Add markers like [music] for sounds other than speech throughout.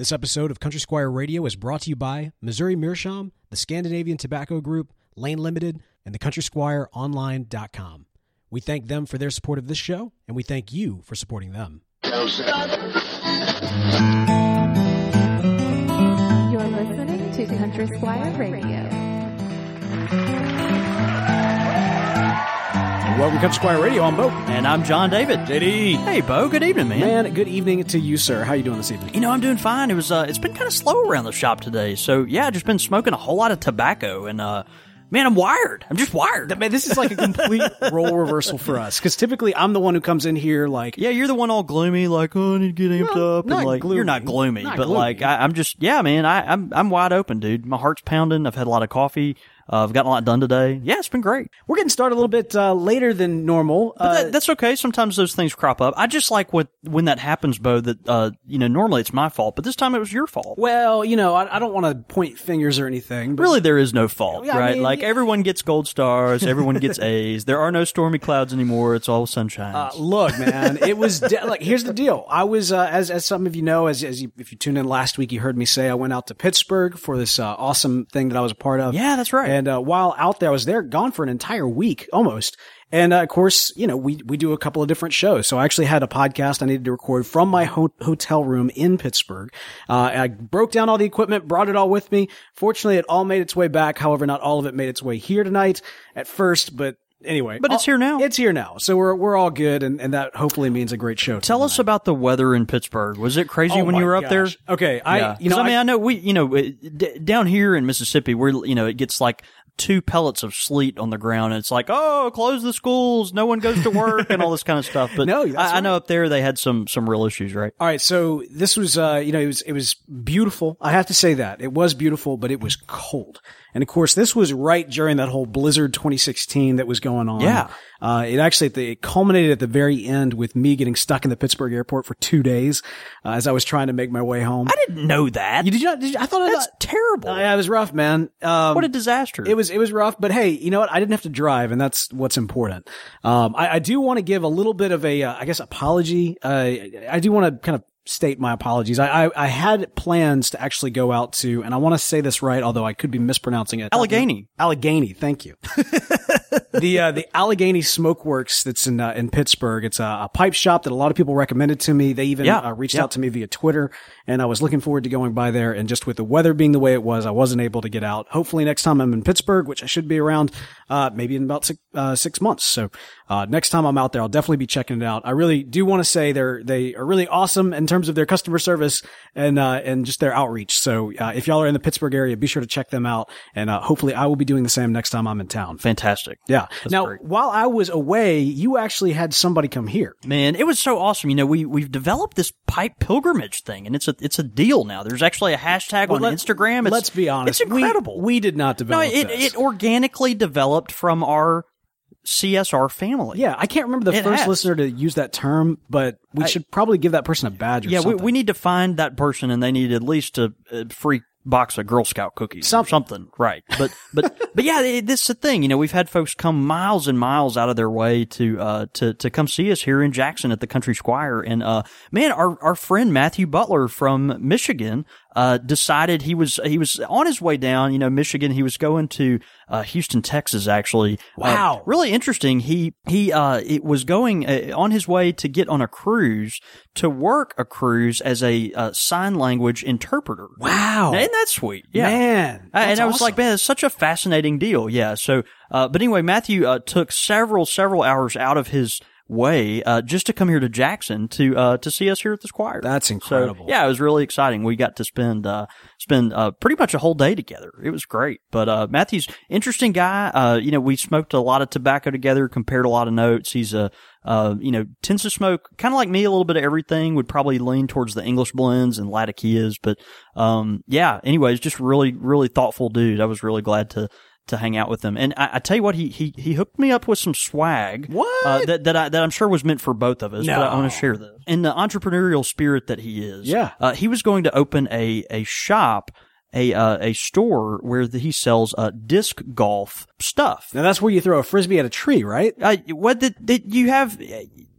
This episode of Country Squire Radio is brought to you by Missouri Meerschaum, the Scandinavian Tobacco Group, Lane Limited, and the CountrySquireOnline.com. We thank them for their support of this show, and we thank you for supporting them. You're listening to Country Squire Radio. Welcome to Country Squire Radio. I'm Bo. And I'm John David. JD. Hey, Bo. Good evening, man. Man, good evening to you, sir. How you doing this evening? You know, I'm doing fine. It was. Uh, it's been kind of slow around the shop today. So yeah, just been smoking a whole lot of tobacco, and uh, man, I'm wired. I'm just wired. Man, this is like a complete [laughs] role reversal for us because typically I'm the one who comes in here like, yeah, you're the one all gloomy, like, oh, I need to get amped No, up, and like, gloomy. you're not gloomy, Not but gloomy. like, I, I'm just, yeah, man, I, I'm, I'm wide open, dude. My heart's pounding. I've had a lot of coffee. Uh, I've gotten a lot done today. Yeah, it's been great. we're getting started a little bit uh, later than normal. But Uh, that, that's okay. Sometimes those things crop up. I just like what when that happens, Bo. That uh, you know, normally it's my fault, but this time it was your fault. well, you know, I, I don't want to point fingers or anything. But Really, there is no fault, Yeah, I right? mean, like yeah. everyone gets gold stars, everyone gets [laughs] A's. There are no stormy clouds anymore. It's all sunshine. Uh, look, man, it was de- like here's the deal. I was uh, as as some of you know, as as you, if you tuned in last week, you heard me say I went out to Pittsburgh for this uh, awesome thing that I was a part of. Yeah, that's right. And uh, while out there, I was there gone for an entire week almost. And uh, of course, you know, we we do a couple of different shows. So I actually had a podcast I needed to record from my ho- hotel room in Pittsburgh. Uh, I broke down all the equipment, brought it all with me. Fortunately, it all made its way back. However, not all of it made its way here tonight at first, but. Anyway, But it's all- here now. It's here now, so we're we're all good, and, and that hopefully means a great show. Tell us about the weather in Pittsburgh. Was it crazy Oh when you were up there? Okay, I Yeah. you know I mean, I- I know we, you know, it- d- down here in Mississippi, we're, you know, it gets like two pellets of sleet on the ground, and it's like, oh, close the schools, no one goes to work, and all this kind of stuff. But [laughs] No, I, I know up there they had some some real issues, right? All right, so this was, uh, you know, it was it was beautiful. I have to say that it was beautiful, but it was cold. And of course, this was right during that whole blizzard 2016 that was going on. Yeah. Uh, it actually it culminated at the very end with me getting stuck in the Pittsburgh airport for two days uh, as I was trying to make my way home. I didn't know that. you did you not? Did you, I thought I That's thought, terrible. Uh, yeah, it was rough, man. Um, what a disaster. it was it was rough, but hey, you know what? I didn't have to drive, and that's what's important. Um, I, I do want to give a little bit of a, uh, I guess, apology. Uh, I do want to kind of state my apologies. I, I I had plans to actually go out to, and I want to say this right, although I could be mispronouncing it. Allegheny. Allegheny. Thank you. [laughs] the uh, the Allegheny Smokeworks that's in uh, in Pittsburgh. It's a, a pipe shop that a lot of people recommended to me. They even Yeah, uh, reached yeah. out to me via Twitter, and I was looking forward to going by there. And just with the weather being the way it was, I wasn't able to get out. Hopefully, next time I'm in Pittsburgh, which I should be around, uh, maybe in about six, uh, six months. So uh, next time I'm out there, I'll definitely be checking it out. I really do want to say they're they are really awesome in terms of their customer service and uh, and just their outreach. So uh, if y'all are in the Pittsburgh area, be sure to check them out, and uh, hopefully, I will be doing the same next time I'm in town. Fantastic. Yeah. now, great. while I was away, you actually had somebody come here. Man, it was so awesome. You know, we we've developed this pipe pilgrimage thing, and it's a it's a deal now. There's actually a hashtag on let- Instagram. It's, Let's be honest. It's incredible. We, we did not develop. no, it, this. it organically developed from our CSR family. yeah, I can't remember the It first has. listener to use that term, but we should probably give that person a badge or yeah. We, we need to find that person, and they need at least a, a uh, free box of Girl Scout cookies, or Something. something, right? But but [laughs] but yeah, it, this is the thing. You know, we've had folks come miles and miles out of their way to uh to to come see us here in Jackson at the Country Squire, and uh man, our our friend Matthew Butler from Michigan uh decided he was he was on his way down. You know, Michigan. He was going to uh Houston, Texas, actually. Uh, Wow. really interesting. He he uh it was going uh, on his way to get on a cruise to work a cruise as a uh, sign language interpreter. Wow. Isn't that sweet? Yeah. Man. Uh, and that's I was like, man, it's such a fascinating deal. Yeah. So, uh, but anyway, Matthew, uh, took several, several hours out of his way, uh, just to come here to Jackson to, uh, to see us here at the Squire. That's So, incredible. yeah, it was really exciting. We got to spend, uh, spend, uh, pretty much a whole day together. It was great. But, uh, Matthew's interesting guy. Uh, you know, we smoked a lot of tobacco together, compared a lot of notes. He's a, uh, you know, tends to smoke kind of like me, a little bit of everything. Would probably lean towards the English blends and Latakias, but um, yeah. Anyways, just really, really thoughtful dude. I was really glad to to hang out with him. And I, I tell you what, he he he hooked me up with some swag. What? uh, that that I, that I'm sure was meant for both of us. But I want to share this. In the entrepreneurial spirit that he is, Yeah. uh, he was going to open a a shop. A uh, a store where the, he sells uh, disc golf stuff. Now that's where you throw a frisbee at a tree, right? Uh, what did, did you have?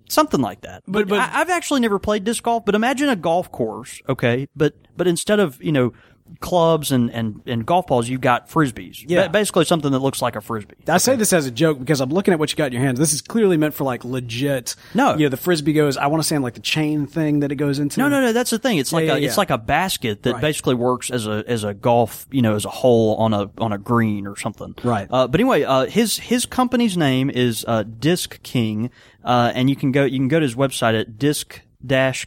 something like that. But- but- I, I've actually never played disc golf. But imagine a golf course, okay? But but instead of you know clubs and and and golf balls, you've got frisbees. Yeah. Ba- basically something that looks like a frisbee. I say this as a joke because I'm looking at what you got in your hands. This is clearly meant for like legit. No. you know the frisbee goes. I want to say in like the chain thing that it goes into. No, no, no. That's the thing. It's like yeah, a, yeah. it's like a basket that Right. basically works as a as a golf, you know, as a hole on a on a green or something. Right. Uh, but anyway, uh, his his company's name is uh, Disc King, uh, and you can go you can go to his website at disc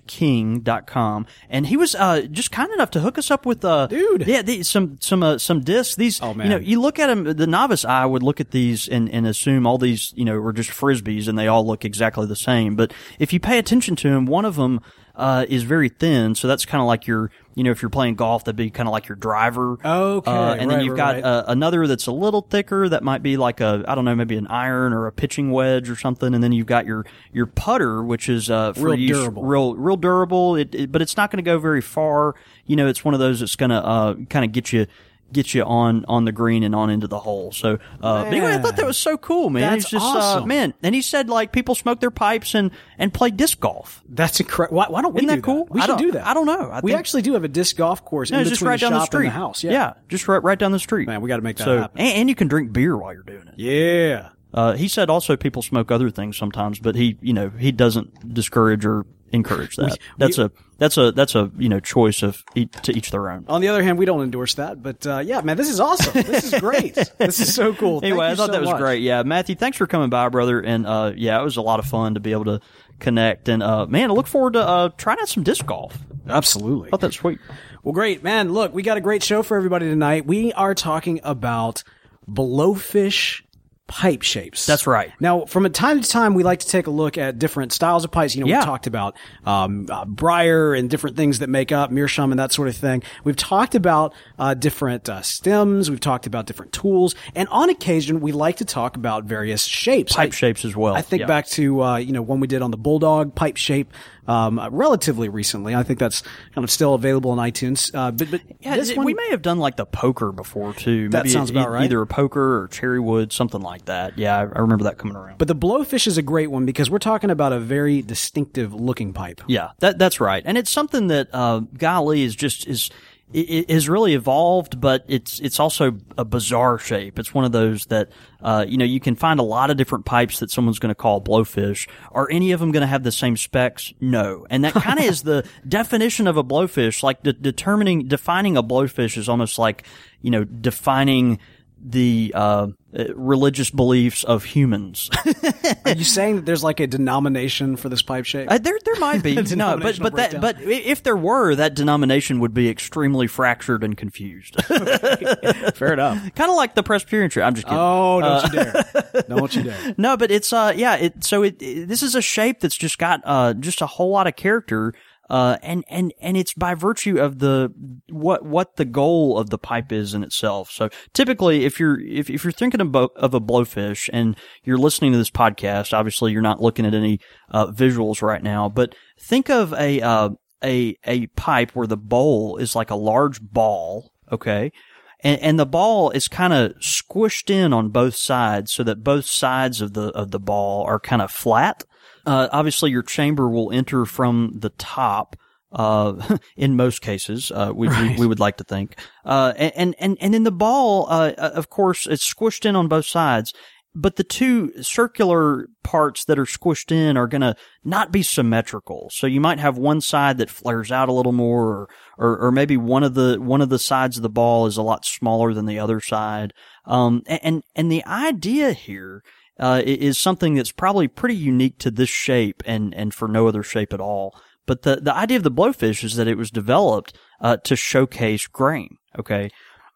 king.com and he was uh just kind enough to hook us up with uh Dude. yeah the, some some uh, some discs these Oh, man. you know you look at them the novice eye would look at these and, and assume all these you know are just frisbees and they all look exactly the same but if you pay attention to them one of them uh, is very thin, so that's kind of like your, you know, if you're playing golf, that'd be kind of like your driver. Okay, Uh, and then you've right, got right. uh, another that's a little thicker that might be like a, I don't know, maybe an iron or a pitching wedge or something. And then you've got your your putter, which is uh, Real use, durable. real real durable. It, it- but it's not going to go very far. You know, it's one of those that's going to uh, kind of get you. Get you on on the green and on into the hole. So, uh, anyway, I thought that was so cool, man. That's it's just, awesome. uh, man. And he said like people smoke their pipes and and play disc golf. That's incredible. Why, why don't we Isn't do that cool? We I should don't- that. I don't know. I we think- actually do have a disc golf course No, in between just right the down the street. and the house. Yeah, just right right down the street. Man, we gotta make that so, happen. And, and you can drink beer while you're doing it. yeah. Uh, he said also people smoke other things sometimes, but he, you know, he doesn't discourage or encourage that. that's a that's a that's a you know choice of each, to each their own. On the other hand, we don't endorse that, but uh, yeah, man, this is awesome. This is great. [laughs] this is so cool. Thank Anyway, you I thought so that was much. great. Yeah, Matthew, thanks for coming by, brother. And uh, yeah, it was a lot of fun to be able to connect. And uh, man, I look forward to uh, trying out some disc golf. Absolutely. I thought that's sweet. Well, great, man. Look, we got a great show for everybody tonight. We are talking about blowfish pipe shapes. That's right. Now, from a time to time, we like to take a look at different styles of pipes. You know, Yeah. we talked about um, uh, briar and different things that make up meerschaum and that sort of thing. We've talked about uh, different uh, stems. We've talked about different tools, and on occasion, we like to talk about various shapes. Pipe I- shapes as well. I think Yeah. back to uh, you know one we did on the bulldog pipe shape um, relatively recently. I think that's kind of still available on iTunes. Uh, but but Yeah, th- one, we may have done like the poker before too. That Maybe sounds about right. Either a poker or cherry wood, something like that. Yeah, I, I remember that coming around. but the blowfish is a great one because we're talking about a very distinctive looking pipe. Yeah, that that's right, and it's something that uh, golly is just is i- i- is really evolved, but it's it's also a bizarre shape. It's one of those that uh, you know you can find a lot of different pipes that someone's going to call blowfish. Are any of them going to have the same specs? No, and that kind of is the [laughs] definition of a blowfish. Like de- determining defining a blowfish is almost like you know defining the uh, religious beliefs of humans. [laughs] Are you saying that there's like a denomination for this pipe shape? Uh, there, there might be [laughs] no, but but that, but if there were, that denomination would be extremely fractured and confused. [laughs] Fair enough. kind of like the Presbyterian Church. I'm just kidding. Oh, don't Uh, you dare! Don't you dare! No, but it's uh, yeah. It so it, it- this is a shape that's just got uh, just a whole lot of character. Uh, and, and, and it's by virtue of the, what, what the goal of the pipe is in itself. So typically, if you're, if, if you're thinking bo- of a blowfish and you're listening to this podcast, obviously you're not looking at any, uh, visuals right now, but think of a, uh, a, a pipe where the bowl is like a large ball. Okay. And, and the ball is kind of squished in on both sides so that both sides of the, of the ball are kind of flat. Uh, obviously your chamber will enter from the top. Uh, [laughs] in most cases, uh, we, we, we would like to think. Uh, and, and, and in the ball, uh, of course, it's squished in on both sides but the two circular parts that are squished in are going to not be symmetrical. So you might have one side that flares out a little more or, or, or maybe one of the, one of the sides of the ball is a lot smaller than the other side. Um, and, and the idea here, uh, is something that's probably pretty unique to this shape and, and for no other shape at all. But the, the idea of the blowfish is that it was developed, uh, to showcase grain. Okay.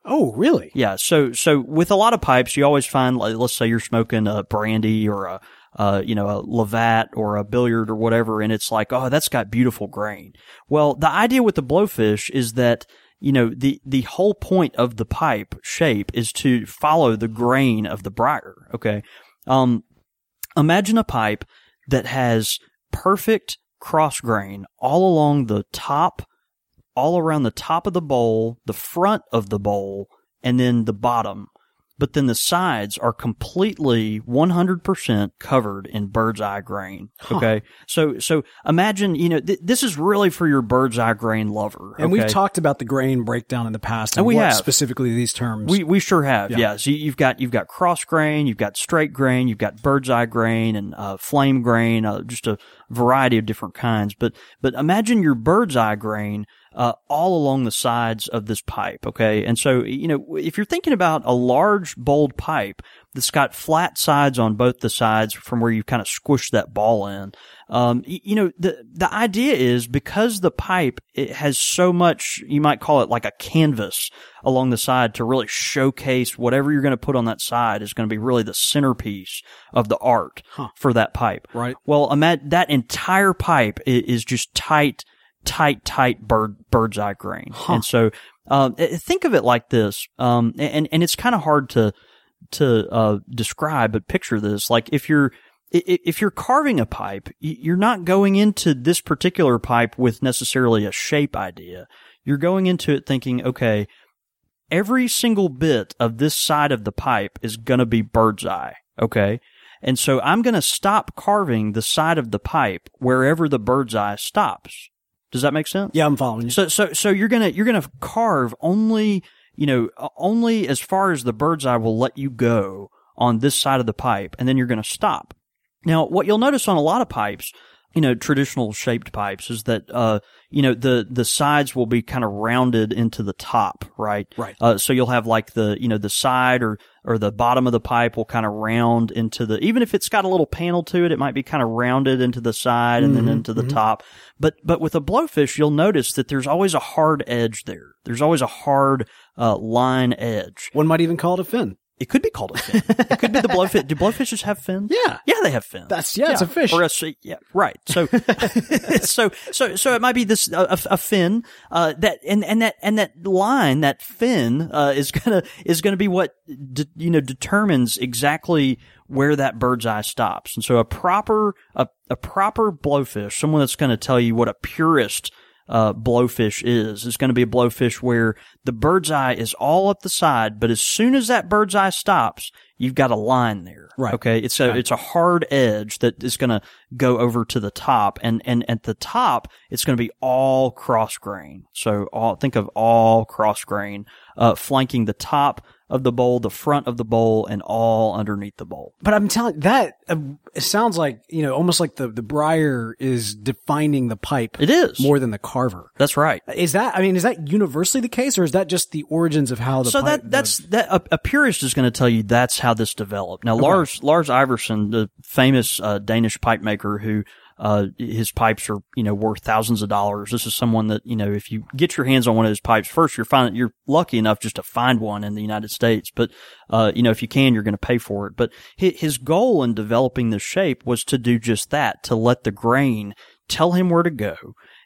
Oh, really? Yeah. So, so with a lot of pipes, you always find, like, let's say you're smoking a brandy or a, uh, you know, a Lovat or a billiard or whatever, and it's like, oh, that's got beautiful grain. Well, the idea with the blowfish is that, you know, the, the whole point of the pipe shape is to follow the grain of the briar. Okay. Um, imagine a pipe that has perfect cross grain all along the top all around the top of the bowl, the front of the bowl, and then the bottom. But then the sides are completely 100% covered in bird's eye grain. Okay. So, so imagine, you know, th- this is really for your bird's eye grain lover. And we've talked about the grain breakdown in the past and And we have. specifically these terms. We we sure have, Yeah. yeah. So you've got you've got cross grain, you've got straight grain, you've got bird's eye grain, and uh, flame grain, uh, just a variety of different kinds. But but imagine your bird's eye grain uh, all along the sides of this pipe, okay? And so you know if you're thinking about a large bold pipe that's got flat sides on both the sides from where you kind of squish that ball in. Um, you know, the, the idea is because the pipe, it has so much, you might call it like a canvas along the side to really showcase whatever you're going to put on that side is going to be really the centerpiece of the art Huh. for that pipe. Right. Well, that entire pipe is just tight, tight, tight bird, bird's eye grain. And so, um, eh, think of it like this. Um, and, and it's kind of hard to, to, uh, describe, but picture this. Like if you're, if you're carving a pipe, you're not going into this particular pipe with necessarily a shape idea. You're going into it thinking, okay, every single bit of this side of the pipe is going to be bird's eye. Okay. And so I'm going to stop carving the side of the pipe wherever the bird's eye stops. Does that make sense? yeah, I'm following you. So, so, so you're gonna, you're gonna carve only, you know, only as far as the bird's eye will let you go on this side of the pipe, and then you're gonna stop. Now, what you'll notice on a lot of pipes, you know, traditional shaped pipes is that, uh, you know, the, the sides will be kind of rounded into the top, right? Right. Uh, so you'll have like the, you know, the side or, or the bottom of the pipe will kind of round into the, even if it's got a little panel to it, it might be kind of rounded into the side and then into the top. But, but with a blowfish, you'll notice that there's always a hard edge there. There's always a hard, uh, line edge. One might even call it a fin. It could be called a fin. it could be the blowfish. Do blowfishes have fins? [laughs] Yeah. Yeah, they have fins. That's- yeah, it's a fish. Or a, sea- yeah, right. So, [laughs] so, so, so it might be this, a, a- a fin, uh, that, and, and that, and that line, that fin, uh, is gonna, is gonna be what, de, you know, determines exactly where that bird's eye stops. And so a proper, a, a proper blowfish, someone that's gonna tell you what a purist, uh, blowfish is. It's going to be a blowfish where the bird's eye is all up the side, but as soon as that bird's eye stops, you've got a line there. Right. Okay. It's a, it's a hard edge that is going to go over to the top. And, and at the top, it's going to be all cross grain. So all, think of all cross grain, uh, flanking the top of the bowl, the front of the bowl, and all underneath the bowl. But I'm telling that uh, it sounds like you know almost like the the briar is defining the pipe It is. more than the carver. That's right. Is that I mean is that universally the case or is that just the origins of how the so pipe, that that's that a, a purist is going to tell you that's how this developed. Now Lars Lars Ivarsson, the famous uh, Danish pipe maker who uh, his pipes are you know worth thousands of dollars. This is someone that you know if you get your hands on one of his pipes first, you're finding you're lucky enough just to find one in the United States. But uh, you know if you can, you're going to pay for it. But his goal in developing this shape was to do just that, to let the grain tell him where to go,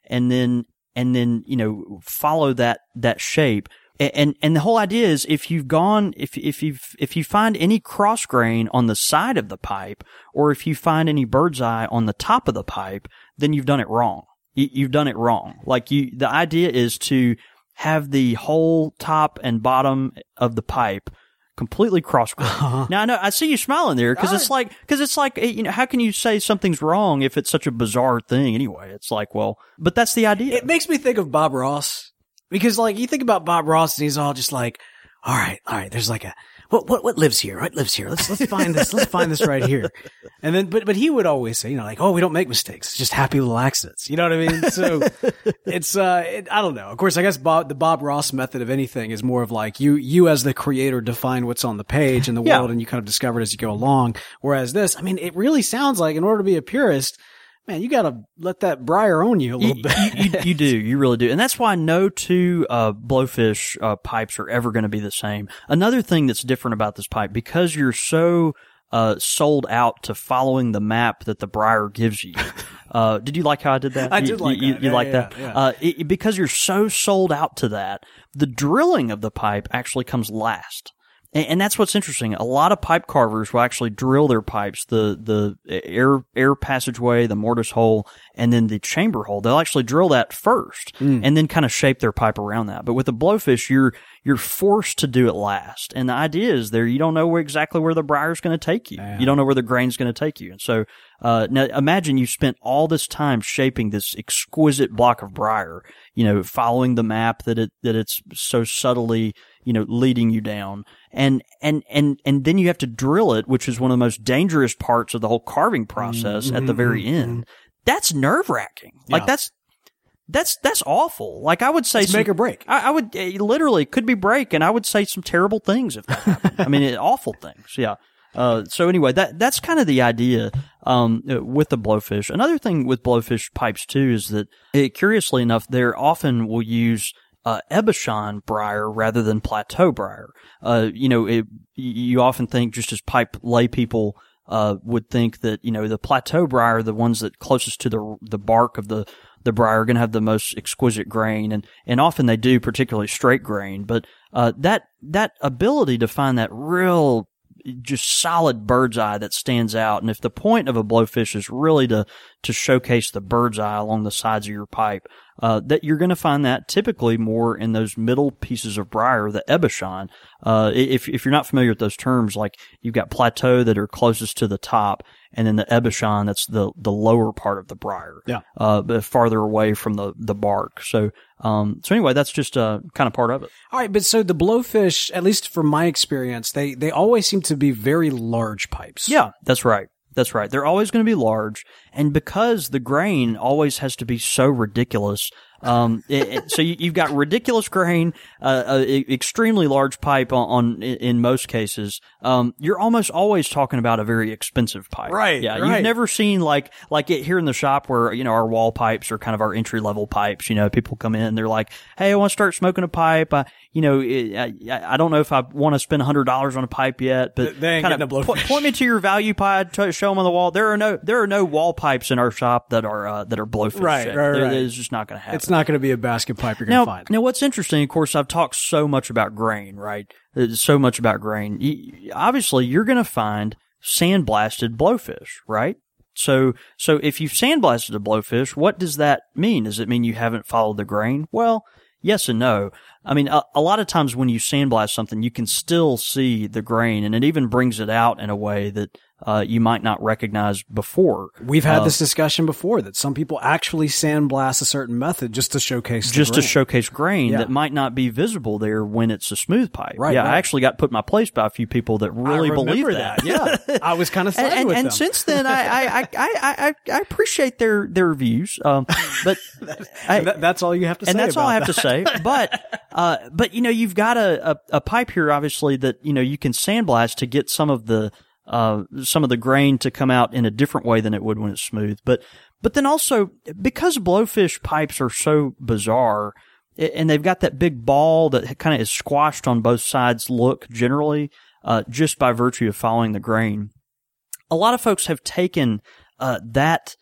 and then and then you know follow that that shape and and the whole idea is if you've gone if if you if you find any cross grain on the side of the pipe or if you find any bird's eye on the top of the pipe then you've done it wrong you, you've done it wrong like you the idea is to have the whole top and bottom of the pipe completely cross grain. Now I know I see you smiling there because it's like because it's like eh, you know how can you say something's wrong if it's such a bizarre thing anyway? It's like well, but that's the idea. It makes me think of Bob Ross because, like, you think about Bob Ross and he's all just like, "All right, all right." There's like a what what what lives here? What lives here? Let's let's find this. Let's find this right here. And then, but but he would always say, you know, like, "Oh, we don't make mistakes. It's just happy little accidents." You know what I mean? So [laughs] it's uh, it, I don't know. Of course, I guess Bob the Bob Ross method of anything is more of like you you as the creator define what's on the page in the Yeah. world, and you kind of discover it as you go along. Whereas this, I mean, it really sounds like in order to be a purist. Man, you gotta let that briar own you a little you, bit. you, you, you do, [laughs] you really do, and that's why no two uh, blowfish uh, pipes are ever going to be the same. Another thing that's different about this pipe, because you're so uh, sold out to following the map that the briar gives you. [laughs] Uh, did you like how I did that? I You- did like you, that. You, Yeah, like yeah, that? yeah. Uh, it, because you're so sold out to that, the drilling of the pipe actually comes last. And, and that's what's interesting. A lot of pipe carvers will actually drill their pipes, the the air air passageway, the mortise hole, and then the chamber hole. They'll actually drill that first, and then kind of shape their pipe around that. But with a blowfish, you're you're forced to do it last. And the idea is there you don't know where exactly where the briar is going to take you. You don't know where the grain's going to take you. And so uh, now imagine you spent all this time shaping this exquisite block of briar, you know, following the map that it that it's so subtly, you know, leading you down. And and and and then you have to drill it, which is one of the most dangerous parts of the whole carving process at the very end. That's nerve wracking. Like that's that's that's awful. Like I would say, some- make or break. I, I would uh, literally could be break, and I would say some terrible things if that happened. I mean, it, [laughs] awful things. Yeah. Uh, so anyway, that that's kind of the idea um, uh, with the blowfish. Another thing with blowfish pipes too is that, uh, curiously enough, they're often will use uh, Ebauchon briar rather than plateau briar. Uh, you know, it, you often think just as pipe lay people uh, would think that you know the plateau briar, the ones that closest to the the bark of the the briar are going to have the most exquisite grain, and and often they do, particularly straight grain. But uh, that that ability to find that real just solid bird's eye that stands out. And if the point of a blowfish is really to to showcase the bird's eye along the sides of your pipe, uh, that you're going to find that typically more in those middle pieces of briar, the ebauchon. Uh, if if you're not familiar with those terms, like you've got plateau that are closest to the top, and then the ebauchon that's the the lower part of the briar, Yeah. uh, but farther away from the the bark. So um, so anyway, that's just uh, kind of part of it. All right, but so the blowfish, at least from my experience, they they always seem to be very large pipes. Yeah, that's right. That's right. They're always going to be large, and because the grain always has to be so ridiculous, um, it, it- so you, you've got ridiculous grain, uh, uh, e- extremely large pipe on, on in most cases. Um, you're almost always talking about a very expensive pipe, Right, Yeah, right. you've never seen like like it here in the shop where you know our wall pipes are kind of our entry level pipes. You know, people come in, they're like, "Hey, I want to start smoking a pipe." I, you know, it, I, I don't know if I want to spend hundred dollars on a pipe yet, but They ain't kind of a po- point me to your value pipe. To show them on the wall. There are no there are no wall pipes in our shop that are uh, that are blowfish. Right, shaped. right, There- right. It's just not going to happen. It's not going to be a basket pipe you're going to find. now, what's interesting, of course, I've talked so much about grain, right? Uh, So much about grain. Obviously, you're going to find sandblasted blowfish, right? So, so if you've sandblasted a blowfish, what does that mean? Does it mean you haven't followed the grain? Well, yes and no. I mean, a, a lot of times when you sandblast something, you can still see the grain, and it even brings it out in a way that uh, you might not recognize before. We've had Uh, this discussion before that some people actually sandblast a certain method just to showcase the just to grain. showcase grain Yeah. that might not be visible there when it's a smooth pipe. Right, Yeah, right. I actually got put in my place by a few people that really I believe remember that. Yeah, [laughs] I was kind of And, and, and since then, I I, I, I, I I appreciate their their views, um, but [laughs] I, that- that's all you have to say. and that's all I have to say. [laughs] But, uh, but you know, you've got a, a, a pipe here, obviously, that you know you can sandblast to get some of the uh, some of the grain to come out in a different way than it would when it's smooth. But, but then also because blowfish pipes are so bizarre, and they've got that big ball that kind of is squashed on both sides. Look generally, uh, just by virtue of following the grain a lot of folks have taken uh, that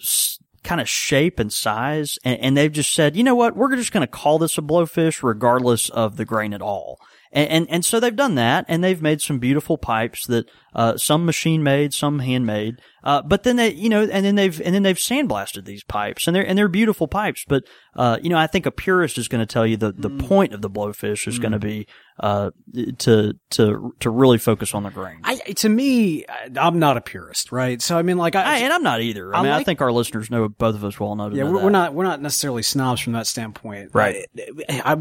s- kind of shape and size, and, and they've just said, you know what, we're just going to call this a blowfish regardless of the grain at all. And, and and so they've done that, and they've made some beautiful pipes that uh, some machine made, some handmade. Uh, but then they, you know, and then they've and then they've sandblasted these pipes, and they're and they're beautiful pipes. But uh, you know, I think a purist is going to tell you the the point of the blowfish is going to be uh, to to to really focus on the grain. I, to me, I'm not a purist, right? So I mean, like, I, I, and I'm not either. I, I mean, I think our listeners know both of us well enough. Yeah, we're, that. we're not we're not necessarily snobs from that standpoint, Right. I, I,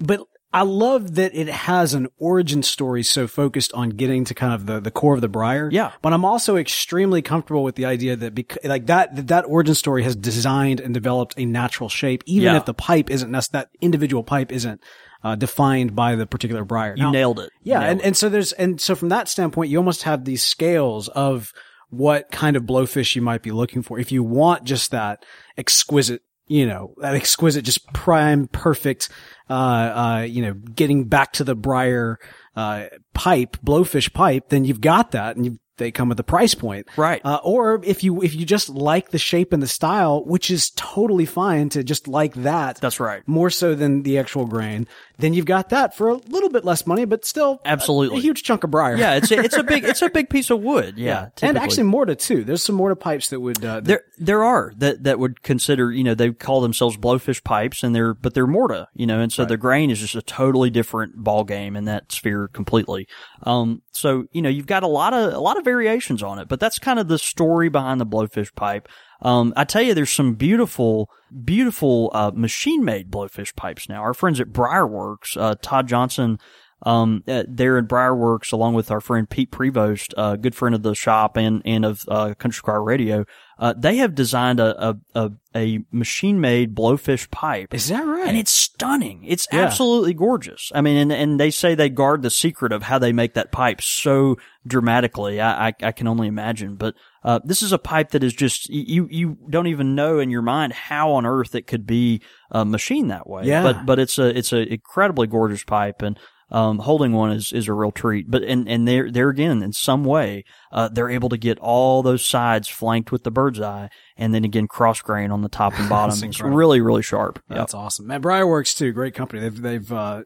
but I love that it has an origin story so focused on getting to kind of the, the core of the briar. Yeah. But I'm also extremely comfortable with the idea that because, like that, that, origin story has designed and developed a natural shape, even Yeah. if the pipe isn't, that individual pipe isn't, uh, defined by the particular briar. You Now- nailed it. Yeah, nailed and, it. and so there's and so from that standpoint, you almost have these scales of what kind of blowfish you might be looking for. If you want just that exquisite, you know, that exquisite, just prime, perfect, uh, uh, you know, getting back to the briar, uh, pipe, blowfish pipe, then you've got that, and they come with a price point. Right. Uh, or if you, if you just like the shape and the style, which is totally fine to just like that. That's right. More so than the actual grain, then you've got that for a little bit less money, but still Absolutely. a, huge chunk of briar. Yeah, it's a, it's a big [laughs] it's a big piece of wood. Yeah, and actually morta too. There's some morta pipes that would, uh, that- There, there are that that would consider, you know, they call themselves blowfish pipes, and they're but they're morta, you know, and so the grain is just a totally different ball game in that sphere completely. Um, so you know, you've got a lot of a lot of variations on it, but that's kind of the story behind the blowfish pipe. Um, I tell you, there's some beautiful, beautiful uh, machine-made blowfish pipes now. Our friends at Briarworks, uh, Todd Johnson um, uh, there at Briarworks, along with our friend Pete Prevost, uh, good friend of the shop and and of uh, Country Squire Radio, uh, they have designed a a, a, a machine made blowfish pipe. is that right? and it's stunning. It's Yeah. absolutely gorgeous. I mean, and, and they say they guard the secret of how they make that pipe so dramatically. I, I, I can only imagine. But uh, this is a pipe that is just you you don't even know in your mind how on earth it could be uh, machined that way. Yeah. But but it's a it's an incredibly gorgeous pipe and. Um, holding one is, is a real treat, but and and there there again in some way uh, they're able to get all those sides flanked with the bird's eye, and then again cross grain on the top and [laughs] bottom. it's really really sharp. Yep. That's awesome, man. Briarworks too, great company. They've they've uh,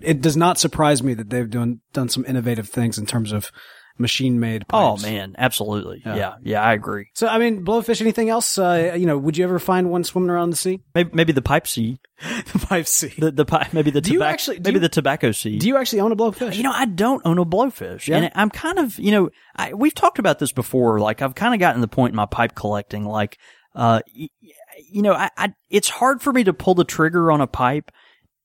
it does not surprise me that they've done done some innovative things in terms of machine made. Oh man, absolutely. Yeah. yeah, I agree. So I mean, blowfish. Anything else? Uh, you know, would you ever find one swimming around the sea? Maybe maybe the pipe seed, [laughs] the pipe sea. the the pipe, maybe the Do tobacco, actually- do maybe you- the tobacco seed. Do you actually own a blowfish? You know, I don't own a blowfish, Yeah? and I'm kind of, you know, I, we've talked about this before. Like, I've kind of gotten to the point in my pipe collecting, like, uh, y- you know, I, I, it's hard for me to pull the trigger on a pipe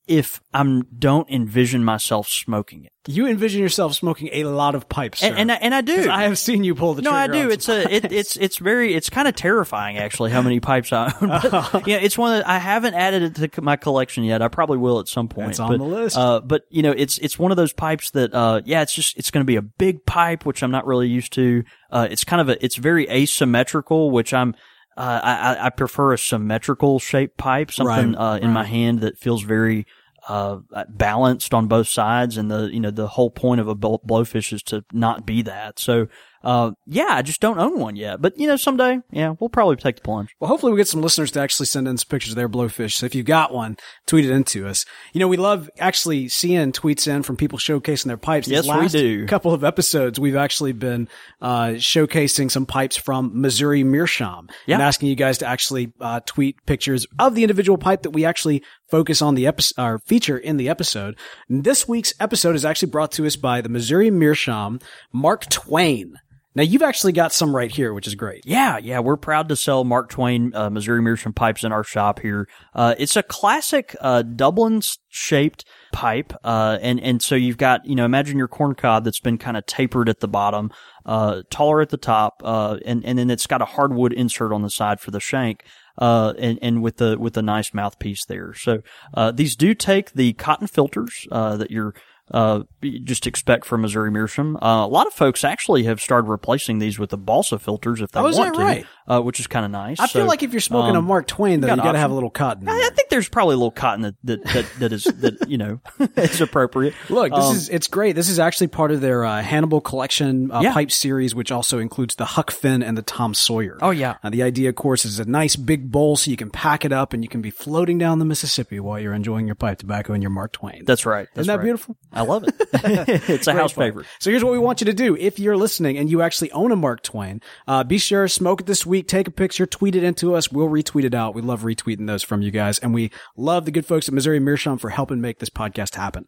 if I'm don't envision myself smoking it, you envision yourself smoking a lot of pipes, and and I, and I do. I have seen you pull the No. I do. It's a it, it's it's very it's kind of terrifying actually how many pipes I own. [laughs] But, [laughs] yeah, it's one that I haven't added it to my collection yet. I probably will at some point. It's on but, the list. Uh, but you know, it's it's one of those pipes that uh, yeah, it's just it's going to be a big pipe, which I'm not really used to. Uh, it's kind of a it's very asymmetrical, which I'm. Uh, I, I- prefer a symmetrical shaped pipe, something Right, uh, in my hand that feels very uh, balanced on both sides. And the, you know, the whole point of a blowfish is to not be that. So, uh, yeah, I just don't own one yet. But, you know, someday, yeah, we'll probably take the plunge. Well, hopefully we get some listeners to actually send in some pictures of their blowfish. So if you've got one, tweet it into us. You know, we love actually seeing tweets in from people showcasing their pipes. These Yes, we do. couple of episodes, we've actually been, uh, showcasing some pipes from Missouri Meerschaum Yeah. and asking you guys to actually, uh, tweet pictures of the individual pipe that we actually focus on the episode, or feature in the episode. And this week's episode is actually brought to us by the Missouri Meerschaum Mark Twain. Now you've actually got some right here, which is great. Yeah, yeah, we're proud to sell Mark Twain uh, Missouri Meerschaum pipes in our shop here. Uh, it's a classic uh, Dublin shaped pipe, uh, and and so you've got you know imagine your corn cob that's been kind of tapered at the bottom, uh, taller at the top, uh, and and then it's got a hardwood insert on the side for the shank. Uh, and, and with the, with a nice mouthpiece there. So, uh, these do take the cotton filters, uh, that you're, uh, just expect from Missouri Meerschaum. Uh, a lot of folks actually have started replacing these with the balsa filters if they Oh, want to, right? Uh, which is kind of nice. I feel like if you're smoking a um, Mark Twain, though, you got to have a little cotton. I, I think there's probably a little cotton that that that, that is that you know [laughs] is appropriate. Look, this Um, is it's great. This is actually part of their uh, Hannibal collection uh, Yeah. pipe series, which also includes the Huck Finn and the Tom Sawyer. Oh, yeah. Uh, the idea, of course, is a nice big bowl so you can pack it up and you can be floating down the Mississippi while you're enjoying your pipe tobacco and your Mark Twain. that's right. That's Isn't that right. beautiful? I love it. [laughs] [laughs] it's a house favorite. So here's what we want you to do. If you're listening and you actually own a Mark Twain, uh, be sure to smoke it this week. Take a picture, tweet it into us. We'll retweet it out. We love retweeting those from you guys, and we love the good folks at Missouri Meerschaum for helping make this podcast happen.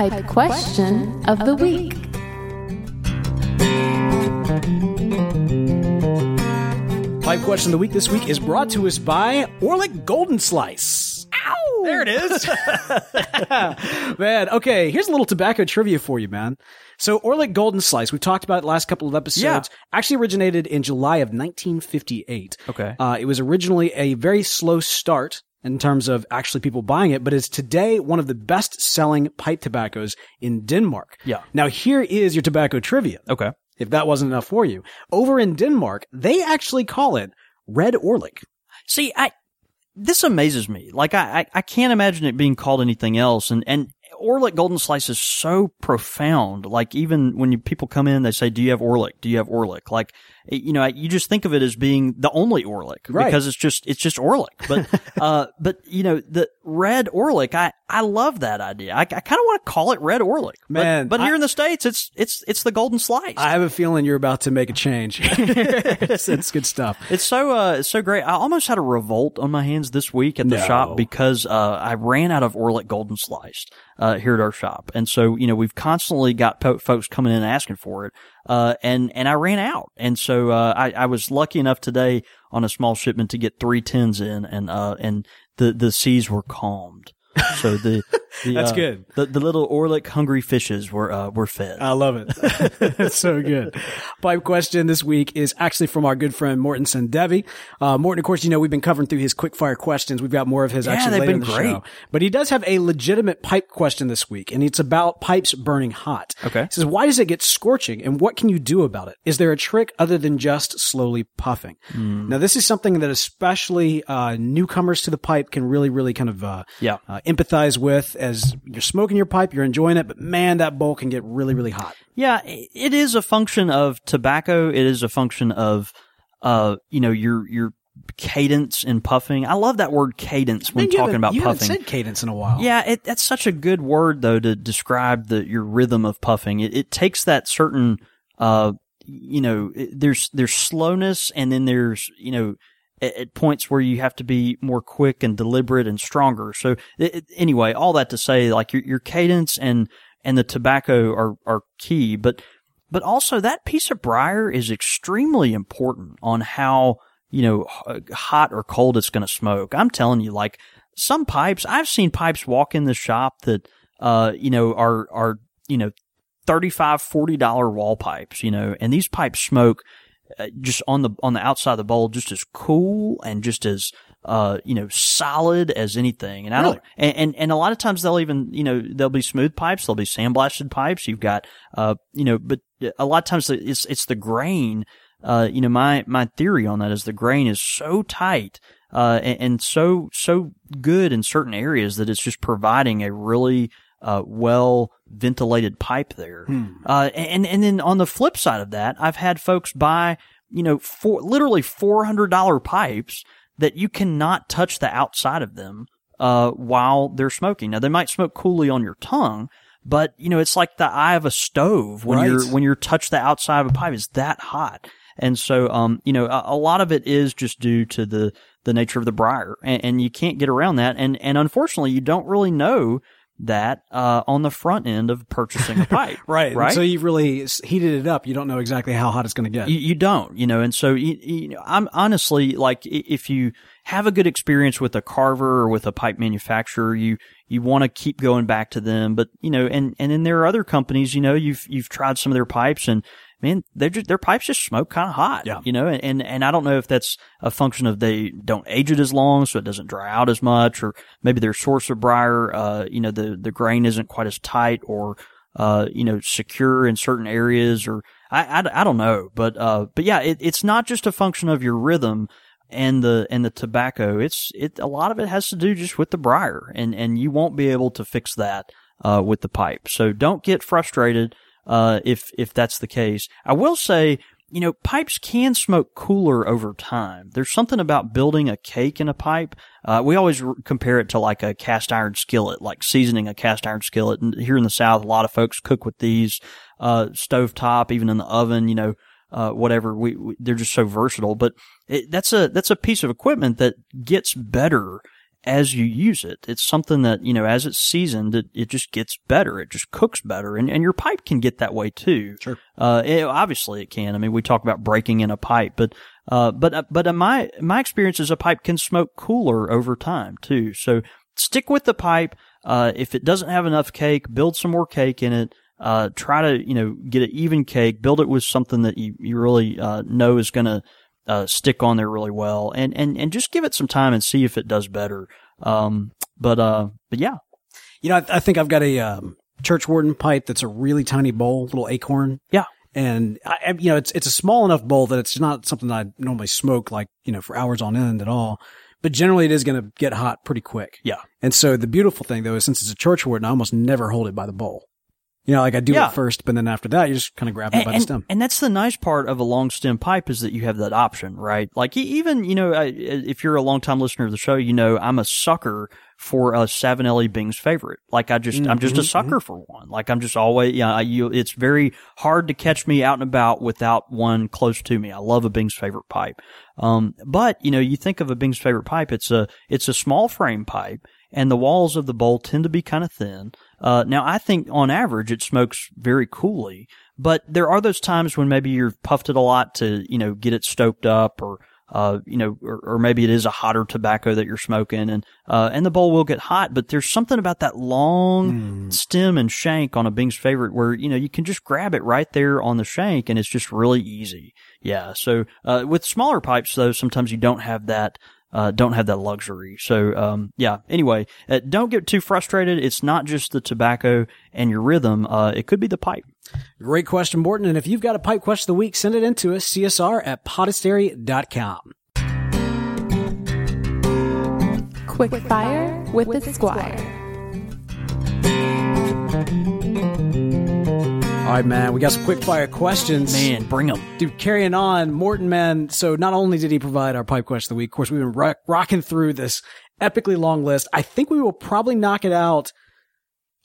Pipe question of the week. Pipe question of the week this week is brought to us by Orlik Golden Slice. Ow! There it is. [laughs] man, okay, here's a little tobacco trivia for you, man. So Orlik Golden Slice, we've talked about it last couple of episodes, Yeah. actually originated in July of 1958. Okay. Uh, it was originally a very slow start in terms of actually people buying it, but is today one of the best selling pipe tobaccos in Denmark. Yeah. Now here is your tobacco trivia Okay. if that wasn't enough for you. Over in Denmark, they actually call it Red Orlik. See, I this amazes me. Like I, I, I can't imagine it being called anything else. And and Orlik Golden Slice is so profound. Like even when you, people come in, they say, "Do you have Orlik? Do you have Orlik?" Like you know, you just think of it as being the only Orlik Right. because it's just it's just Orlik. But [laughs] uh, but you know, the red Orlik, I I love that idea. I, I kind of want to call it Red Orlik. But- Man, but, here I- in the states, it's it's it's the Golden Slice. I have a feeling you're about to make a change. [laughs] it's, it's good stuff. It's so uh, it's so great. I almost had a revolt on my hands this week at the No. shop because uh, I ran out of Orlik Golden Sliced uh, here at our shop, and so you know we've constantly got po- folks coming in asking for it, uh, and and I ran out, and so uh, I, I was lucky enough today on a small shipment to get three tins in, and uh, and the the seas were calmed. So the, the That's uh, good. The, the little Orlik hungry fishes were uh, were fed. I love it. [laughs] it's so good. Pipe question this week is actually from our good friend Morton Sendevi. Uh, Morton, of course, you know, we've been covering through his quick fire questions. We've got more of his Yeah, actually they've later been in the great. show. But he does have a legitimate pipe question this week, and it's about pipes burning hot. Okay. He says, why does it get scorching and what can you do about it? Is there a trick other than just slowly puffing? Hmm. Now, this is something that especially, uh, newcomers to the pipe can really, really kind of, uh, Yeah. uh, empathize with as you're smoking your pipe, you're enjoying it, but man, that bowl can get really, really hot. Yeah, it is a function of tobacco. It is a function of, uh, you know, your your cadence in puffing. I love that word cadence when talking about you haven't puffing. said cadence in a while. Yeah, it, that's such a good word though to describe the your rhythm of puffing. It, it takes that certain, uh, you know, it, there's there's slowness, and then there's you know, at, at points where you have to be more quick and deliberate and stronger. So it, anyway, all that to say, like your your cadence and and the tobacco are are key, but but also that piece of briar is extremely important on how you know hot or cold it's going to smoke. I'm telling you, like some pipes, I've seen pipes walk in the shop that uh you know are are you know 35 40 dollar wall pipes, you know, and these pipes smoke uh, just on the on the outside of the bowl just as cool and just as uh you know solid as anything and i Really? don't and, and and a lot of times they'll even you know they'll be smooth pipes they'll be sandblasted pipes you've got uh you know but a lot of times it's it's the grain uh you know my my theory on that is the grain is so tight uh and, and so so good in certain areas that it's just providing a really uh, well ventilated pipe there. Uh, and, and then on the flip side of that, I've had folks buy, you know, for literally $400 pipes that you cannot touch the outside of them, uh, while they're smoking. Now they might smoke coolly on your tongue, but you know, it's like the eye of a stove when Right. you're when you're touch the outside of a pipe. It's that hot. And so, um, you know, a, a lot of it is just due to the, the nature of the briar and, and you can't get around that. And, and unfortunately, you don't really know that, uh, on the front end of purchasing a [laughs] pipe. Right. Right. So you've really heated it up. You don't know exactly how hot it's going to get. You, you don't, you know, and so you, you know, I'm honestly like, if you have a good experience with a carver or with a pipe manufacturer, you you want to keep going back to them. But you know, and and then there are other companies, you know, you've you've tried some of their pipes, and man, they just their pipes just smoke kind of hot, Yeah. you know, and, and and I don't know if that's a function of they don't age it as long, so it doesn't dry out as much, or maybe their source of briar, uh, you know, the the grain isn't quite as tight or uh, you know, secure in certain areas or I, I, I don't know, but, uh, but yeah, it, it's not just a function of your rhythm and the, and the tobacco. It's, it, a lot of it has to do just with the briar and, and you won't be able to fix that, uh, with the pipe. So don't get frustrated, uh, if, if that's the case. I will say, you know, pipes can smoke cooler over time. There's something about building a cake in a pipe. Uh, we always compare it to like a cast iron skillet, like seasoning a cast iron skillet. And here in the South, a lot of folks cook with these, uh, stovetop, even in the oven, you know, uh, whatever. We, we, they're just so versatile, but it, that's a, that's a piece of equipment that gets better as you use it. It's something that, you know, as it's seasoned, it, it just gets better. It just cooks better. And, and your pipe can get that way too. Sure. Uh, it- obviously it can. I mean, we talk about breaking in a pipe, but, uh, but, uh, but my, my experience is a pipe can smoke cooler over time too. So stick with the pipe. Uh, if it doesn't have enough cake, build some more cake in it. Uh, try to, you know, get an even cake, build it with something that you, you really, uh, know is going to, uh, stick on there really well and, and, and just give it some time and see if it does better. Um, but, uh, but yeah, You know, I, I think I've got a um, church warden pipe that's a really tiny bowl, little acorn. Yeah. And I, you know, it's it's a small enough bowl that it's not something that I normally smoke like you know for hours on end at all. But generally, it is going to get hot pretty quick. Yeah. And so the beautiful thing though is since it's a church warden, I almost never hold it by the bowl. You know, like I do Yeah. it first, but then after that, you just kind of grab it and, by the and- stem. and that's the nice part of a long stem pipe is that you have that option, right? Like even, you know, I- if you're a long time listener of the show, you know, I'm a sucker for a Savinelli Bing's favorite. Like I just, I'm just a sucker for one. Like I'm just always, yeah, I, you, it's very hard to catch me out and about without one close to me. I love a Bing's favorite pipe. Um, but you know, you think of a Bing's favorite pipe, it's a, it's a small frame pipe and the walls of the bowl tend to be kind of thin. Uh, now I think on average it smokes very coolly, but there are those times when maybe you've puffed it a lot to, you know, get it stoked up or, uh, you know, or, or maybe it is a hotter tobacco that you're smoking and, uh, and the bowl will get hot, but there's something about that long stem and shank on a Bing's favorite where, you know, you can just grab it right there on the shank and it's just really easy. Yeah. So, uh, with smaller pipes though, sometimes you don't have that, uh, don't have that luxury. So, um, yeah. Anyway, uh, don't get too frustrated. It's not just the tobacco and your rhythm. Uh, it could be the pipe. Great question, Morton. And if you've got a pipe question of the week, send it in to us, csr at podastery.com. Quick fire with the squire. All right, man, we got some quick fire questions. Man, bring them. Dude, carrying on, Morton, man. So not only did he provide our pipe question of the week, of course, we've been rock- rocking through this epically long list. I think we will probably knock it out,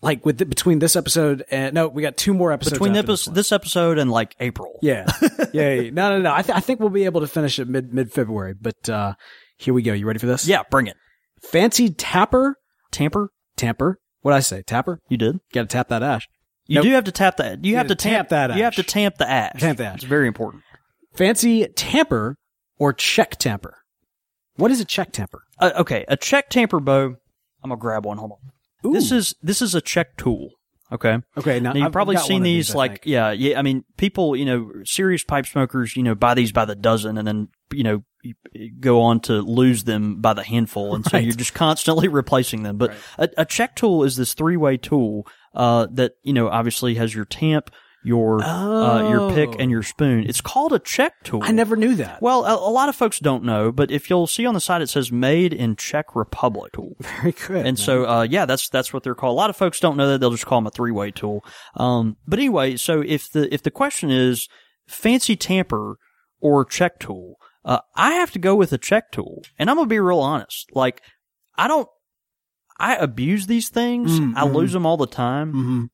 like with the, between this episode and no, we got two more episodes Between this, this this episode and like April. [laughs] Yeah, yeah, yeah. No, no, no. I, th- I think we'll be able to finish it mid mid February. But uh here we go. You ready for this? Yeah, bring it. Fancy tapper, Tamper? tamper. What I say? Tapper. You did? Got to tap that ash. You Nope. do have to tap that. You have to tamp, tamp that You have to tamp the ash. Tamp the ash. It's very important. Fancy tamper or check tamper. What is a check tamper? Uh, okay, a check tamper bow. I'm gonna grab one. Hold on. This is this is a check tool. Okay. Okay, now, Now you've I've probably seen one of these, like yeah yeah. I mean, people you know serious pipe smokers you know buy these by the dozen and then you know you go on to lose them by the handful, and so you're just constantly [laughs] replacing them. But a, a check tool is this three way tool uh, that you know obviously has your tamp, your uh, your pick, Oh. and your spoon. It's called a check tool. I never knew that. Well, a, a lot of folks don't know, but if you'll see on the side, it says "Made in Czech Republic." Tool. [laughs] Very good. And so, uh, yeah, that's that's what they're called. A lot of folks don't know that; they'll just call them a three-way tool. Um, but anyway, so if the if the question is fancy tamper or check tool, uh, I have to go with a check tool, and I'm gonna be real honest. Like, I don't, I abuse these things. Mm, I lose them all the time. Mhm.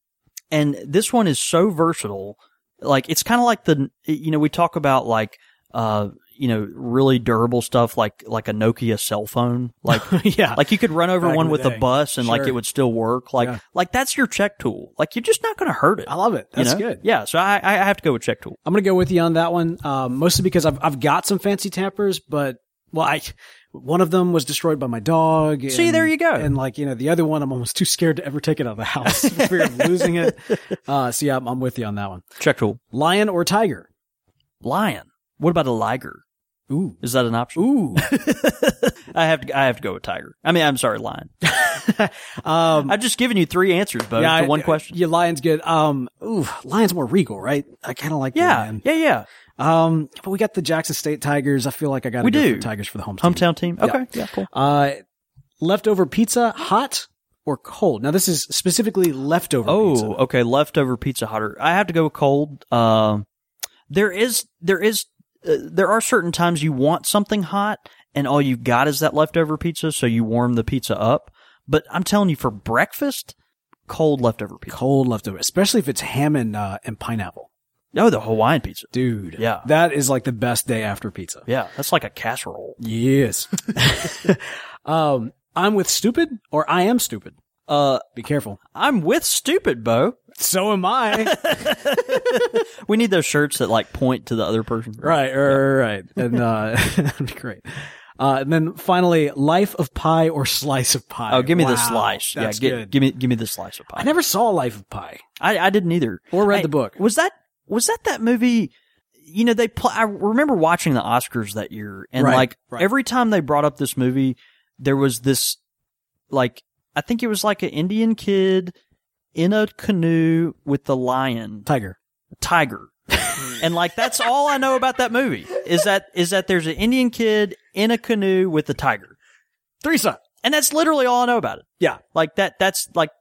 and this one is so versatile. Like it's kind of like the you know we talk about like uh you know really durable stuff like like a Nokia cell phone like [laughs] yeah. like you could run over Back one with day. a bus and like it would still work like Yeah. like that's your check tool like you're just not going to hurt it. I love it. you That's know? good. Yeah, so I I have to go with check tool. I'm gonna go with you on that one, um, mostly because I've I've got some fancy tampers, but well, I one of them was destroyed by my dog. And, See, there you go. And like you know, the other one, I'm almost too scared to ever take it out of the house [laughs] for fear of losing it. [laughs] Uh, so yeah, I'm, I'm with you on that one. Check tool. Lion or tiger? Lion. What about a liger? Ooh, Is that an option? ooh. [laughs] I have to I have to go with tiger. I mean, I'm sorry, lion. um, I've just given you three answers, Bo, yeah, to I- one question. Yeah, lion's good. Um, ooh, lion's more regal, right? I kind of like the Yeah, yeah, yeah. Um, but we got the Jackson State Tigers. I feel like I got to We go do. for Tigers for the home team. Hometown team. Yeah. Okay, yeah, cool. Uh, leftover pizza, hot or cold? Now this is specifically leftover pizza. Oh, pizza. okay. Leftover pizza hotter. I have to go with cold. Um, there is, there is, uh, there are certain times you want something hot, and all you've got is that leftover pizza, so you warm the pizza up. But I'm telling you, for breakfast, cold leftover pizza. Cold leftover, especially if it's ham and uh, and pineapple. Oh, the Hawaiian pizza. Dude, Yeah. that is like the best day after pizza. Yeah, that's like a casserole. Yes. [laughs] um, I'm with stupid or I am stupid. Uh, Be careful. I'm with stupid, Bo. So am I. [laughs] We need those shirts that like point to the other person. right, right, right. And uh, [laughs] that'd be great. Uh, and then finally, life of pie or slice of pie. Oh, give me the slice. That's yeah, good. give me give me the slice of pie. I never saw Life of Pie. I, I didn't either. Or read the book. Was that was that that movie? You know, they. Pl- I remember watching the Oscars that year, and Right, like right. every time they brought up this movie, there was this, like, I think it was like an Indian kid in a canoe with the lion, Tiger. tiger, [laughs] and like that's all I know about that movie is that is that there's an Indian kid in a canoe with a tiger, Teresa. and that's literally all I know about it. Yeah. Like that. That's like.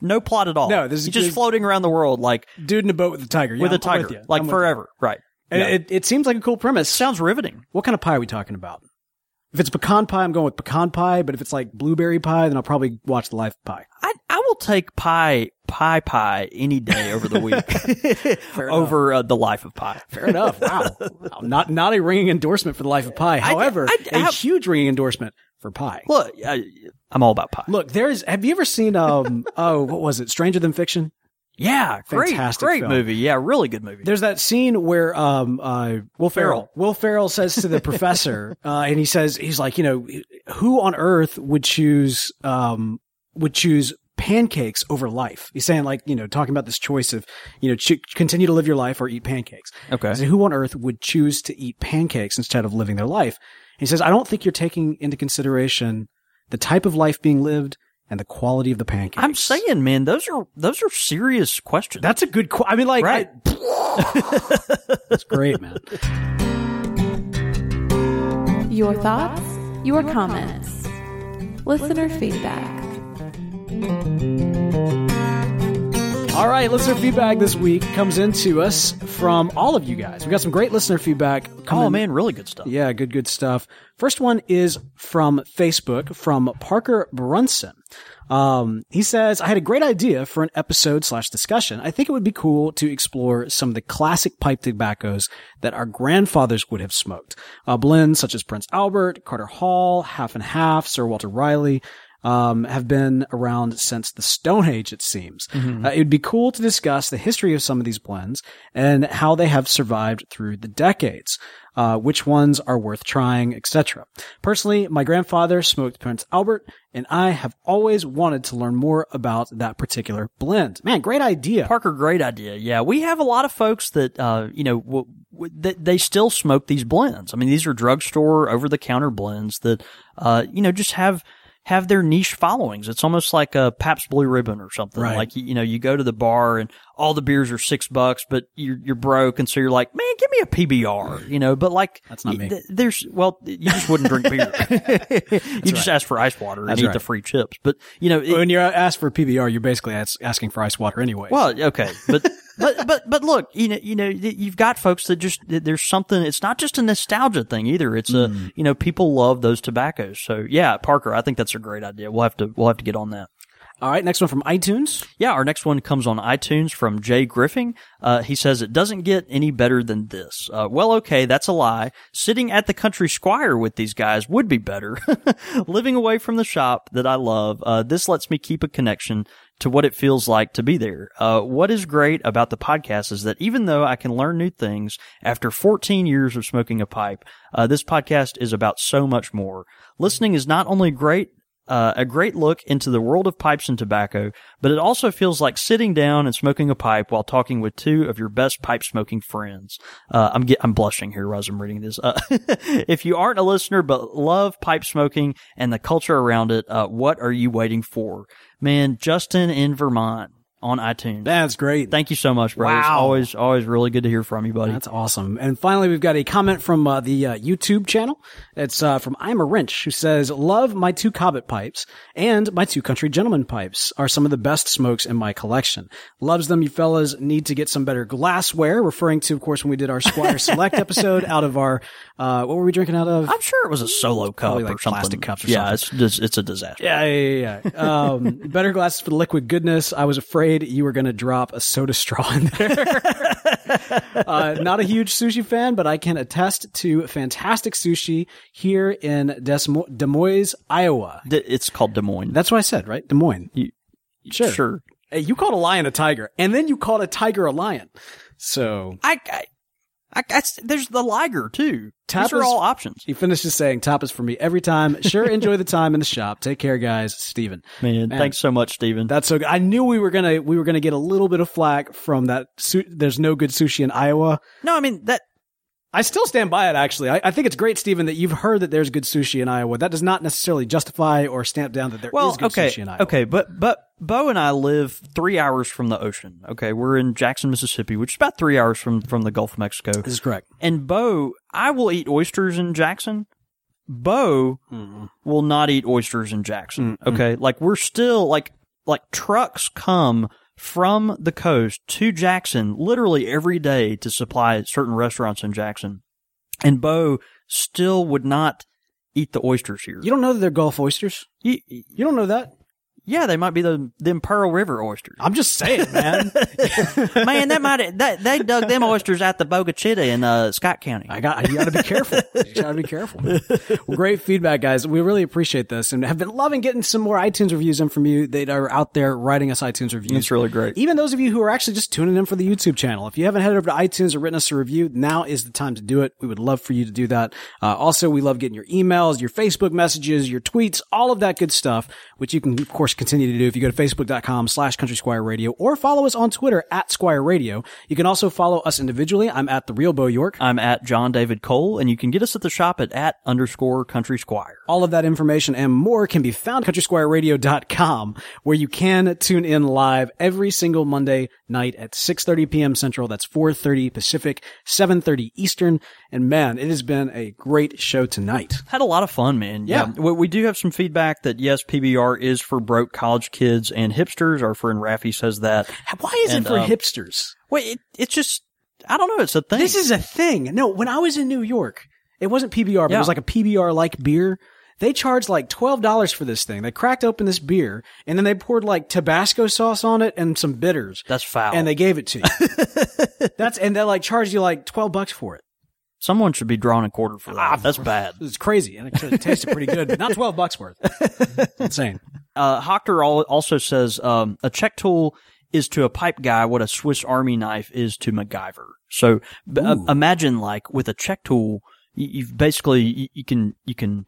No plot at all. No, this is He's just floating around the world like Dude in a boat with a tiger. Yeah, with a I'm- I'm tiger, you. like I'm with forever. Right. And Yeah. it, it seems like a cool premise. Sounds riveting. What kind of pie are we talking about? If it's pecan pie, I'm going with pecan pie. But if it's like blueberry pie, then I'll probably watch the life pie. I I will take pie pie pie any day over the week [laughs] over uh, the life of pie. Fair enough. [laughs] Wow. Wow. Not not a ringing endorsement for the life of pie. However, I- a huge ringing endorsement for pie. Look, I, I'm all about pie. Look, there's. Have you ever seen? Um. [laughs] oh, what was it? Stranger Than Fiction. yeah, great, Fantastic great film. movie. Yeah, really good movie. There's that scene where um uh Will Ferrell. Will Ferrell says to the [laughs] professor uh and he says he's like you know who on earth would choose um would choose pancakes over life he's saying like you know talking about this choice of you know ch- continue to live your life or eat pancakes Okay. Said, who on earth would choose to eat pancakes instead of living their life he says I don't think you're taking into consideration the type of life being lived and the quality of the pancakes I'm saying, man, those are those are serious questions. that's a good qu- I mean like Right. I- [laughs] that's great man Your thoughts, your comments, listener feedback. All right, listener feedback this week comes into us from all of you guys. We got some great listener feedback. Coming, oh man, really good stuff. yeah, good, good stuff. First one is from Facebook from Parker Brunson. Um, he says, I had a great idea for an episode slash discussion. I think it would be cool to explore some of the classic pipe tobaccos that our grandfathers would have smoked. Uh, blends such as Prince Albert, Carter Hall, Half and Half, Sir Walter Raleigh, um, have been around since the Stone Age, it seems. Uh, it would be cool to discuss the history of some of these blends and how they have survived through the decades, uh, which ones are worth trying, etc. Personally, my grandfather smoked Prince Albert, and I have always wanted to learn more about that particular blend. Man, great idea. Parker, great idea. Yeah, we have a lot of folks that uh, you know w- w- that they still smoke these blends. I mean, these are drugstore over the counter blends that uh, you know just have have their niche followings. It's almost like a Pabst Blue Ribbon or something. Right. Like you, you know, you go to the bar and all the beers are six bucks, but you're you're broke, and so you're like, man, give me a PBR. You know, but like That's not me. th- there's well, you just wouldn't drink beer. [laughs] you just ask for ice water and That's eat right. the free chips. But you know, it- when you're asked for PBR, you're basically as- asking for ice water anyway. well, okay, but but but but look, you know, you know, you've got folks that just there's something. It's not just a nostalgia thing either. It's a you know, people love those tobaccos. So yeah, Parker, I think that's a great idea. We'll have to we'll have to get on that. All right, next one from iTunes. Yeah, our next one comes on iTunes from Jay Griffin. Uh, he says it doesn't get any better than this. Uh, well, okay, that's a lie. Sitting at the country squire with these guys would be better. [laughs] Living away from the shop that I love, uh, this lets me keep a connection to what it feels like to be there. Uh, what is great about the podcast is that even though I can learn new things after 14 years of smoking a pipe, uh, this podcast is about so much more. Listening is not only great, uh, a great look into the world of pipes and tobacco, but it also feels like sitting down and smoking a pipe while talking with two of your best pipe smoking friends. Uh, I'm get, I'm blushing here as I'm reading this. Uh, [laughs] if you aren't a listener but love pipe smoking and the culture around it, uh, what are you waiting for? Man, Justin in Vermont on iTunes. That's great. Thank you so much, bro. It's always, always really good to hear from you, buddy. That's awesome. And finally, we've got a comment from uh, the uh, YouTube channel. It's uh, from I'm a Wrench, who says, "Love my two Cobbett pipes and my two Country Gentleman pipes are some of the best smokes in my collection. Loves them. You fellas need to get some better glassware." Referring to, of course, when we did our Squire [laughs] Select episode out of our uh, what were we drinking out of? I'm sure it was a solo cup Probably or like something. plastic cups or yeah, it's just, it's a disaster. Yeah, yeah, yeah. yeah. Um, [laughs] better glasses for the liquid goodness. I was afraid you were going to drop a soda straw in there. [laughs] uh, not a huge sushi fan, but I can attest to fantastic sushi here in Des, Mo- Des Moines, Iowa. D- It's called Des Moines. That's what I said, right? Des Moines. Sure. Sure. Hey, you called a lion a tiger, and then you called a tiger a lion. So I, I, I, I there's the Liger too. Tap These are is- all options. he finishes saying, "Top is for me every time." Sure, enjoy the time in the shop. Take care, guys. Steven. Man, Man. thanks so much, Steven. That's so good. I knew we were gonna we were gonna get a little bit of flack from that. Su- There's no good sushi in Iowa. no, I mean that. I still stand by it. Actually, I, I think it's great, Stephen, that you've heard that there's good sushi in Iowa. That does not necessarily justify or stamp down that there is Well, good okay, sushi in Iowa. okay, but but Bo and I live three hours from the ocean. Okay, we're in Jackson, Mississippi, which is about three hours from from the Gulf of Mexico. this is correct. And Bo, I will eat oysters in Jackson. Bo will not eat oysters in Jackson. Okay, like we're still like like trucks come from the coast to Jackson literally every day to supply certain restaurants in Jackson, and Bo still would not eat the oysters here. You don't know that they're Gulf oysters. You- You don't know that. Yeah, they might be the them Pearl River oysters. I'm just saying, man. [laughs] Man, that might that they dug them oysters out the Bogue Chitto in uh, Scott County. I got. You got to be careful. You got to be careful. Well, great feedback, guys. We really appreciate this, and have been loving getting some more iTunes reviews in from you that are out there writing us iTunes reviews. It's really great. Even those of you who are actually just tuning in for the YouTube channel, if you haven't headed over to iTunes or written us a review, now is the time to do it. We would love for you to do that. Uh, also, we love getting your emails, your Facebook messages, your tweets, all of that good stuff, which you can, of course, continue to do if you go to facebook.com slash country squire radio or follow us on Twitter at squire radio. You can also follow us individually. I'm at the real Bo York. I'm at John David Cole, and you can get us at the shop at at underscore Country Squire. All of that information and more can be found at countrysquireradio.com where you can tune in live every single Monday night at 6:30 p.m. Central. That's 4:30 Pacific, 7:30 Eastern. And man, it has been a great show tonight. Had a lot of fun, man. Yeah. We, we do have some feedback that yes, PBR is for broke college kids and hipsters. Our friend Raffy says that. Why is And, it for um, hipsters? Wait, it, it's just I don't know. It's a thing. This is a thing. No, when I was in New York, it wasn't PBR, but it was like a PBR like beer. They charged like $12 for this thing. They cracked open this beer and then they poured like Tabasco sauce on it and some bitters. that's foul. and they gave it to you. [laughs] That's and they like charged you like twelve bucks for it. Someone should be drawn a quarter for that. That's bad. It's crazy, and it, it tasted pretty good, but not twelve bucks worth. [laughs] Insane. Uh, Hochter also says um, a check tool is to a pipe guy what a Swiss Army knife is to MacGyver. So b- uh, imagine like with a check tool, you, you've basically you, you can you can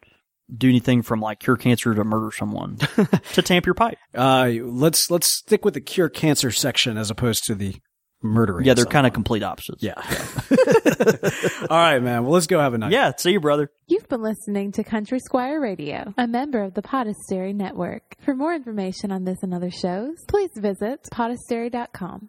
do anything from like cure cancer to murder someone [laughs] to tamp your pipe. Uh, let's let's stick with the cure cancer section as opposed to the murdering. Yeah, they're kind of complete opposites. Yeah. [laughs] All right, man. Well, let's go have a night. Yeah. See you, brother. You've been listening to Country Squire Radio, a member of the Podastery Network. For more information on this and other shows, please visit podastery.com.